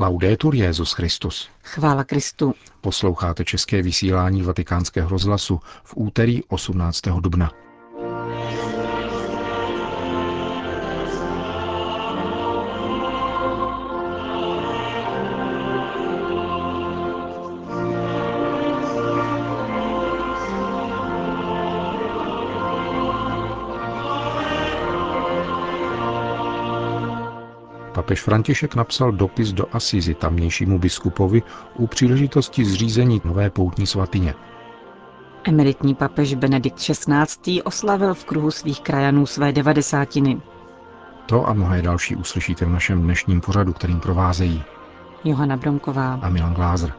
Laudetur Jezus Christus. Chvála Kristu. Posloucháte české vysílání Vatikánského rozhlasu v úterý 18. dubna. Papež František napsal dopis do Asizi tamnějšímu biskupovi u příležitosti zřízení nové poutní svatyně. Emeritní papež Benedikt XVI. oslavil v kruhu svých krajanů své devadesátiny. To a mnohé další uslyšíte v našem dnešním pořadu, kterým provázejí Johana Bromková a Milan Glázer.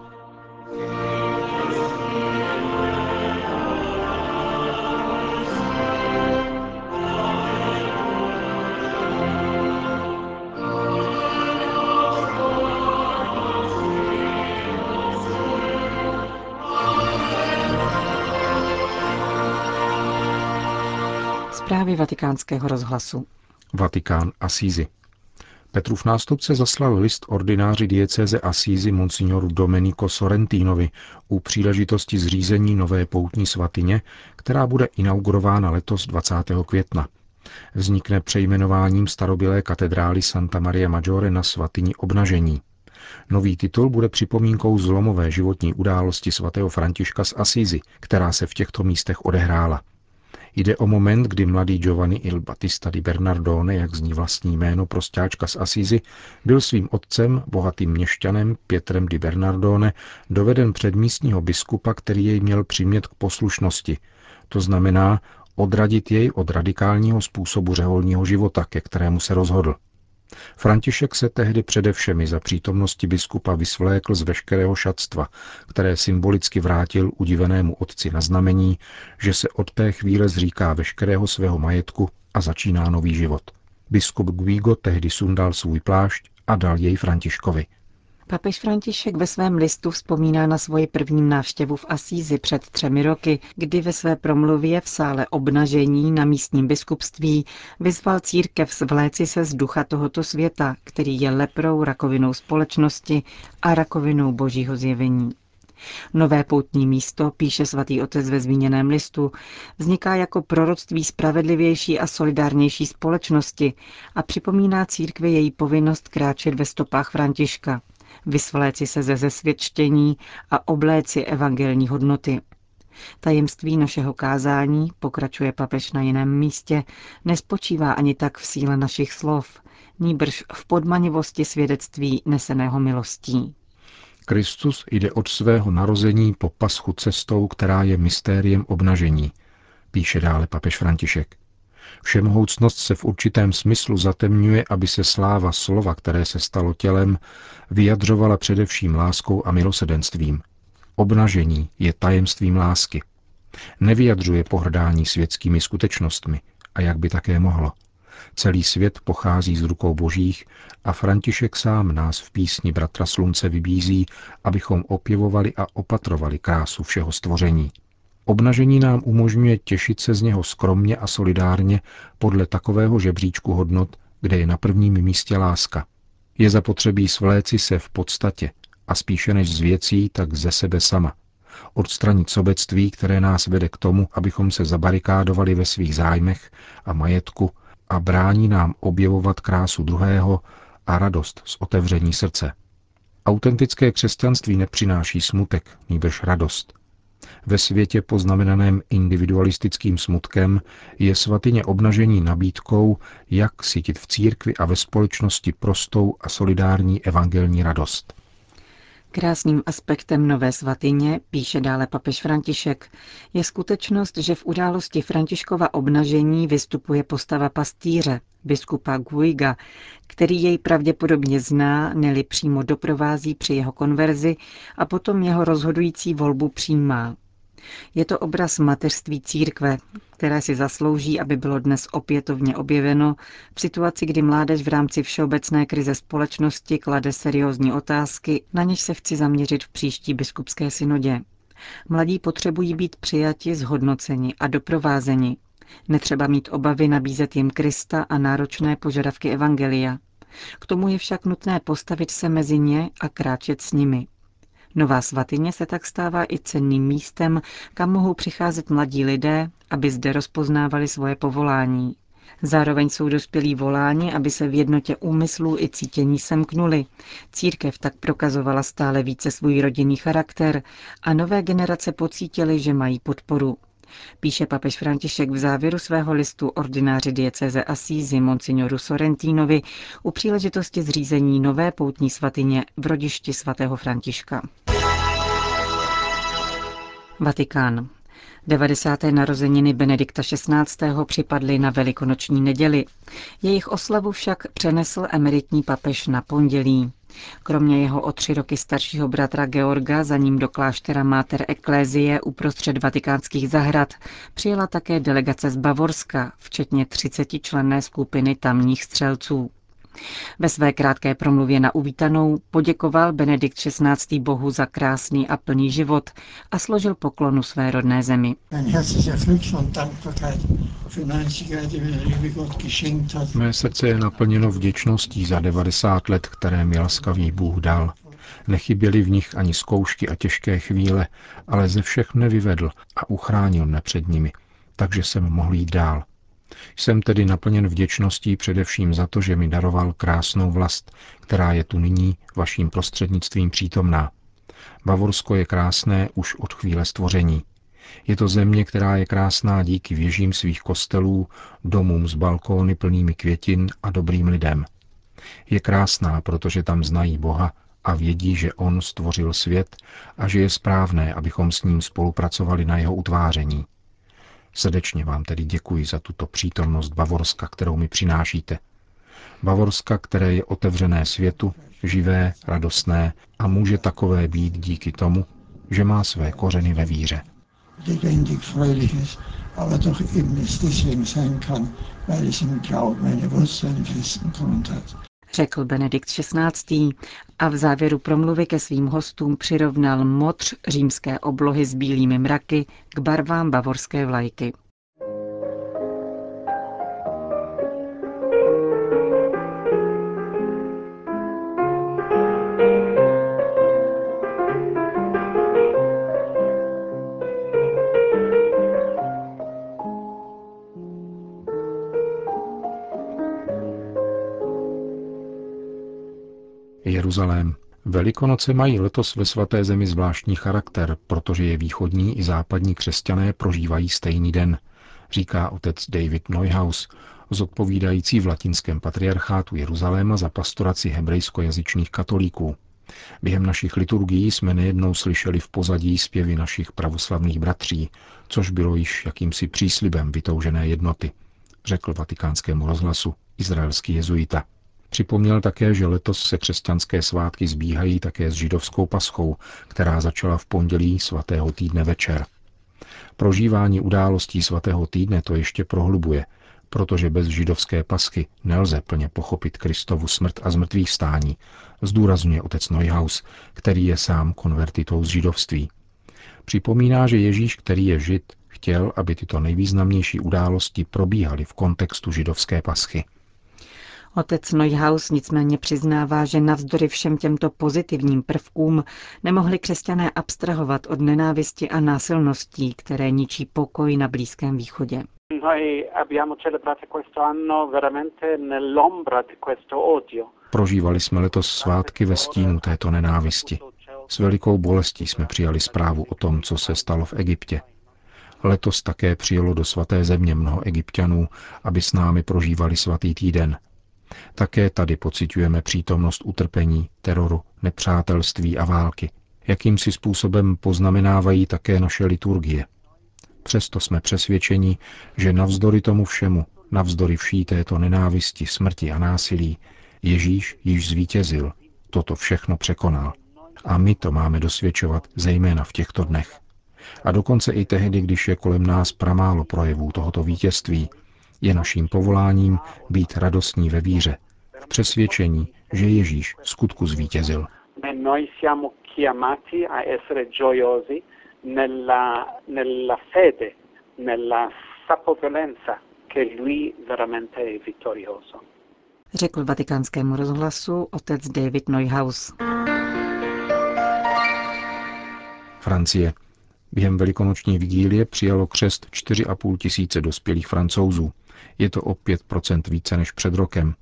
Zprávy vatikánského rozhlasu. Vatikán Assisi. Petrův nástupce zaslal list ordináři diecéze Assisi monsignoru Domenico Sorrentinovi u příležitosti zřízení nové poutní svatyně, která bude inaugurována letos 20. května. Vznikne přejmenováním starobylé katedrály Santa Maria Maggiore na svatyni obnažení. Nový titul bude připomínkou zlomové životní události svatého Františka z Assisi, která se v těchto místech odehrála. Jde o moment, kdy mladý Giovanni il Battista di Bernardone, jak zní vlastní jméno prostáčka z Asizi, byl svým otcem, bohatým měšťanem Pietrem di Bernardone, doveden před místního biskupa, který jej měl přimět k poslušnosti. To znamená odradit jej od radikálního způsobu řeholního života, ke kterému se rozhodl. František se tehdy především za přítomnosti biskupa vysvlékl z veškerého šatstva, které symbolicky vrátil udivenému otci na znamení, že se od té chvíle zříká veškerého svého majetku a začíná nový život. Biskup Guigo tehdy sundal svůj plášť a dal jej Františkovi. Papež František ve svém listu vzpomíná na svoji první návštěvu v Asízi před třemi roky, kdy ve své promluvě v sále obnažení na místním biskupství vyzval církev zvléci se z ducha tohoto světa, který je leprou rakovinou společnosti a rakovinou božího zjevení. Nové poutní místo, píše svatý otec ve zmíněném listu, vzniká jako proroctví spravedlivější a solidárnější společnosti a připomíná církvi její povinnost kráčet ve stopách Františka, vysvléci se ze zesvědčení a obléci evangelní hodnoty. Tajemství našeho kázání, pokračuje papež na jiném místě, nespočívá ani tak v síle našich slov, níbrž v podmanivosti svědectví neseného milostí. Kristus jde od svého narození po paschu cestou, která je mystériem obnažení, píše dále papež František. Všemohoucnost se v určitém smyslu zatemňuje, aby se sláva slova, které se stalo tělem, vyjadřovala především láskou a milosedenstvím. Obnažení je tajemstvím lásky. Nevyjadřuje pohrdání světskými skutečnostmi, a jak by také mohlo. Celý svět pochází z rukou božích a František sám nás v písni Bratra Slunce vybízí, abychom opěvovali a opatrovali krásu všeho stvoření. Obnažení nám umožňuje těšit se z něho skromně a solidárně podle takového žebříčku hodnot, kde je na prvním místě láska. Je zapotřebí svléci se v podstatě a spíše než z věcí, tak ze sebe sama. Odstranit sobectví, které nás vede k tomu, abychom se zabarikádovali ve svých zájmech a majetku a brání nám objevovat krásu druhého a radost z otevření srdce. Autentické křesťanství nepřináší smutek, nýbrž radost – ve světě poznamenaném individualistickým smutkem je svatyně obnažení nabídkou, jak cítit v církvi a ve společnosti prostou a solidární evangelní radost. Krásným aspektem nové svatyně, píše dále papež František, je skutečnost, že v události Františkova obnažení vystupuje postava pastýře, biskupa Guiga, který jej pravděpodobně zná, neli přímo doprovází při jeho konverzi a potom jeho rozhodující volbu přijímá. Je to obraz mateřství církve, které si zaslouží, aby bylo dnes opětovně objeveno v situaci, kdy mládež v rámci všeobecné krize společnosti klade seriózní otázky, na něž se chci zaměřit v příští biskupské synodě. Mladí potřebují být přijati, zhodnoceni a doprovázeni. Netřeba mít obavy nabízet jim Krista a náročné požadavky Evangelia. K tomu je však nutné postavit se mezi ně a kráčet s nimi. Nová svatyně se tak stává i cenným místem, kam mohou přicházet mladí lidé, aby zde rozpoznávali svoje povolání. Zároveň jsou dospělí voláni, aby se v jednotě úmyslů i cítění semknuli. Církev tak prokazovala stále více svůj rodinný charakter a nové generace pocítily, že mají podporu. Píše papež František v závěru svého listu ordináři dieceze Assisi Monsignoru Sorrentinovi u příležitosti zřízení nové poutní svatyně v rodišti svatého Františka. Vatikán. 90. narozeniny Benedikta XVI. připadly na velikonoční neděli. Jejich oslavu však přenesl emeritní papež na pondělí. Kromě jeho o tři roky staršího bratra Georga za ním do kláštera Mater Ecclesiae uprostřed vatikánských zahrad přijela také delegace z Bavorska, včetně 30 členné skupiny tamních střelců. Ve své krátké promluvě na uvítanou poděkoval Benedikt XVI. Bohu za krásný a plný život a složil poklonu své rodné zemi. Mé srdce je naplněno vděčností za 90 let, které mi laskavý Bůh dal. Nechyběly v nich ani zkoušky a těžké chvíle, ale ze všech mne vyvedl a uchránil mne před nimi, takže jsem mohl jít dál. Jsem tedy naplněn vděčností především za to, že mi daroval krásnou vlast, která je tu nyní vaším prostřednictvím přítomná. Bavorsko je krásné už od chvíle stvoření. Je to země, která je krásná díky věžím svých kostelů, domům z balkóny plnými květin a dobrým lidem. Je krásná, protože tam znají Boha a vědí, že On stvořil svět a že je správné, abychom s ním spolupracovali na jeho utváření. Srdečně vám tedy děkuji za tuto přítomnost Bavorska, kterou mi přinášíte. Bavorska, které je otevřené světu, živé, radostné a může takové být díky tomu, že má své kořeny ve víře. Řekl Benedikt XVI. a v závěru promluvy ke svým hostům přirovnal motř římské oblohy s bílými mraky k barvám bavorské vlajky. Jeruzalém. Velikonoce mají letos ve svaté zemi zvláštní charakter, protože je východní i západní křesťané prožívají stejný den, říká otec David Neuhaus, zodpovídající v latinském patriarchátu Jeruzaléma za pastoraci hebrejskojazyčných katolíků. Během našich liturgií jsme nejednou slyšeli v pozadí zpěvy našich pravoslavných bratří, což bylo již jakýmsi příslibem vytoužené jednoty, řekl vatikánskému rozhlasu izraelský jezuita. Připomněl také, že letos se křesťanské svátky zbíhají také s židovskou paschou, která začala v pondělí svatého týdne večer. Prožívání událostí svatého týdne to ještě prohlubuje, protože bez židovské pasky nelze plně pochopit Kristovu smrt a zmrtvých stání, zdůrazňuje otec Neuhaus, který je sám konvertitou z židovství. Připomíná, že Ježíš, který je žid, chtěl, aby tyto nejvýznamnější události probíhaly v kontextu židovské paschy. Otec Neuhaus nicméně přiznává, že navzdory všem těmto pozitivním prvkům nemohli křesťané abstrahovat od nenávisti a násilností, které ničí pokoj na Blízkém východě. Prožívali jsme letos svátky ve stínu této nenávisti. S velikou bolestí jsme přijali zprávu o tom, co se stalo v Egyptě. Letos také přijelo do svaté země mnoho egyptianů, aby s námi prožívali svatý týden, také tady pocitujeme přítomnost utrpení, teroru, nepřátelství a války. Jakýmsi způsobem poznamenávají také naše liturgie. Přesto jsme přesvědčeni, že navzdory tomu všemu, navzdory vší této nenávisti, smrti a násilí, Ježíš již zvítězil, toto všechno překonal. A my to máme dosvědčovat zejména v těchto dnech. A dokonce i tehdy, když je kolem nás pramálo projevů tohoto vítězství, je naším povoláním být radostní ve víře, v přesvědčení, že Ježíš v skutku zvítězil. řekl vatikánskému rozhlasu otec David Neuhaus. Francie. Během velikonoční vigílie přijalo křest 4,5 tisíce dospělých francouzů. Je to o 5% více než před rokem.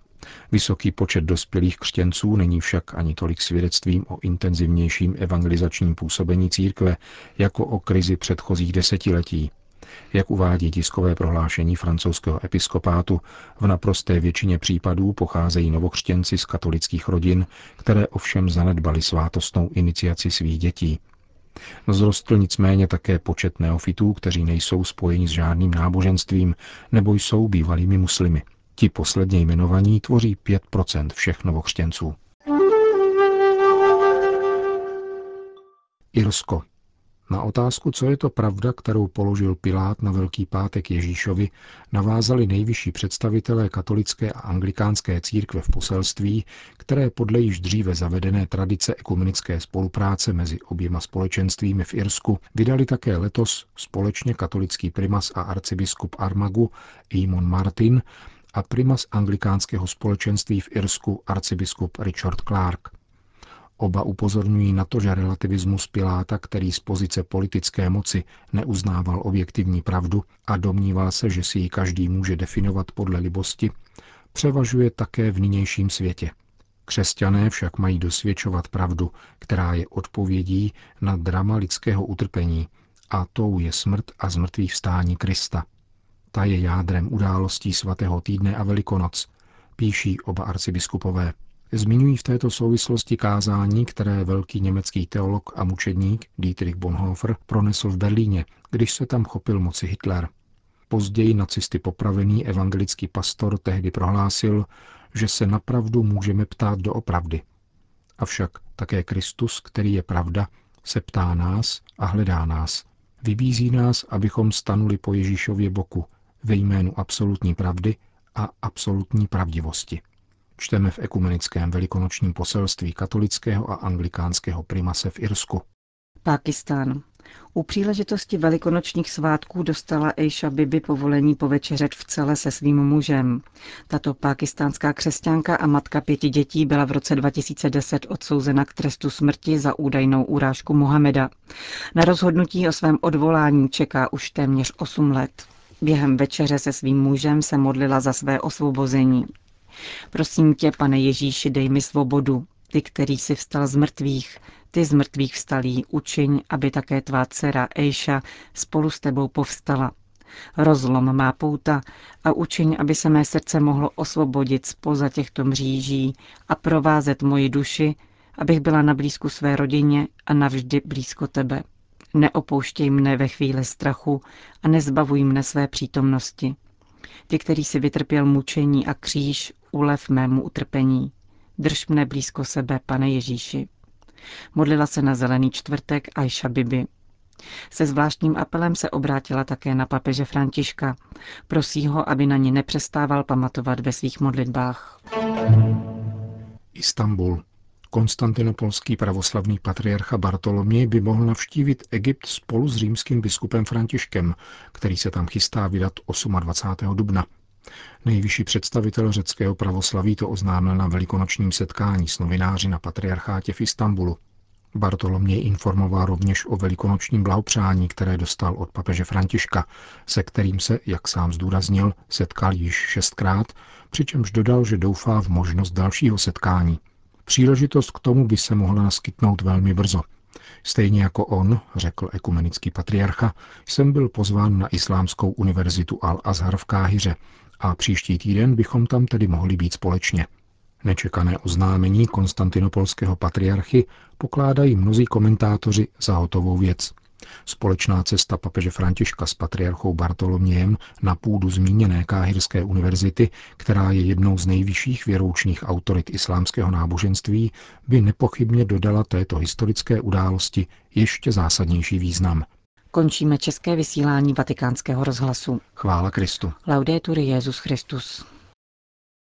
Vysoký počet dospělých křtěnců není však ani tolik svědectvím o intenzivnějším evangelizačním působení církve, jako o krizi předchozích desetiletí. Jak uvádí tiskové prohlášení francouzského episkopátu, v naprosté většině případů pocházejí novokřtěnci z katolických rodin, které ovšem zanedbali svátostnou iniciaci svých dětí. Zrostl nicméně také počet neofitů, kteří nejsou spojeni s žádným náboženstvím nebo jsou bývalými muslimy. Ti posledně jmenovaní tvoří 5% všech novokřtěnců. Irsko. Na otázku, co je to pravda, kterou položil Pilát na Velký pátek Ježíšovi, navázali nejvyšší představitelé katolické a anglikánské církve v poselství, které podle již dříve zavedené tradice ekumenické spolupráce mezi oběma společenstvími v Irsku vydali také letos společně katolický primas a arcibiskup Armagu Eamon Martin a primas anglikánského společenství v Irsku arcibiskup Richard Clark. Oba upozorňují na to, že relativismus Piláta, který z pozice politické moci neuznával objektivní pravdu a domníval se, že si ji každý může definovat podle libosti, převažuje také v nynějším světě. Křesťané však mají dosvědčovat pravdu, která je odpovědí na drama lidského utrpení, a tou je smrt a zmrtvý vstání Krista. Ta je jádrem událostí svatého týdne a Velikonoc, píší oba arcibiskupové. Zmiňují v této souvislosti kázání, které velký německý teolog a mučedník Dietrich Bonhoeffer pronesl v Berlíně, když se tam chopil moci Hitler. Později nacisty popravený evangelický pastor tehdy prohlásil, že se napravdu můžeme ptát do opravdy. Avšak také Kristus, který je pravda, se ptá nás a hledá nás. Vybízí nás, abychom stanuli po Ježíšově boku ve jménu absolutní pravdy a absolutní pravdivosti čteme v ekumenickém velikonočním poselství katolického a anglikánského primase v Irsku. Pákistán. U příležitosti velikonočních svátků dostala Eisha Bibi povolení povečeřet v celé se svým mužem. Tato pákistánská křesťanka a matka pěti dětí byla v roce 2010 odsouzena k trestu smrti za údajnou urážku Mohameda. Na rozhodnutí o svém odvolání čeká už téměř 8 let. Během večeře se svým mužem se modlila za své osvobození. Prosím tě, pane Ježíši, dej mi svobodu, ty, který si vstal z mrtvých, ty z mrtvých vstalí, učiň, aby také tvá dcera Ejša spolu s tebou povstala. Rozlom má pouta a učiň, aby se mé srdce mohlo osvobodit spoza těchto mříží a provázet moji duši, abych byla na blízku své rodině a navždy blízko tebe. Neopouštěj mne ve chvíli strachu a nezbavuj mne své přítomnosti. Ty, který si vytrpěl mučení a kříž, ulev mému utrpení. Drž mne blízko sebe, pane Ježíši. Modlila se na zelený čtvrtek Aisha Bibi. Se zvláštním apelem se obrátila také na papeže Františka. Prosí ho, aby na ní nepřestával pamatovat ve svých modlitbách. Istanbul. Konstantinopolský pravoslavný patriarcha Bartoloměj by mohl navštívit Egypt spolu s římským biskupem Františkem, který se tam chystá vydat 28. dubna. Nejvyšší představitel řeckého pravoslaví to oznámil na velikonočním setkání s novináři na patriarchátě v Istanbulu. Bartoloměj informoval rovněž o velikonočním blahopřání, které dostal od papeže Františka, se kterým se, jak sám zdůraznil, setkal již šestkrát, přičemž dodal, že doufá v možnost dalšího setkání. Příležitost k tomu by se mohla naskytnout velmi brzo. Stejně jako on, řekl ekumenický patriarcha, jsem byl pozván na Islámskou univerzitu Al-Azhar v Káhyře a příští týden bychom tam tedy mohli být společně. Nečekané oznámení konstantinopolského patriarchy pokládají mnozí komentátoři za hotovou věc. Společná cesta papeže Františka s patriarchou Bartolomějem na půdu zmíněné Káhirské univerzity, která je jednou z nejvyšších věroučných autorit islámského náboženství, by nepochybně dodala této historické události ještě zásadnější význam. Končíme české vysílání vatikánského rozhlasu. Chvála Kristu. Laudetur Jezus Christus.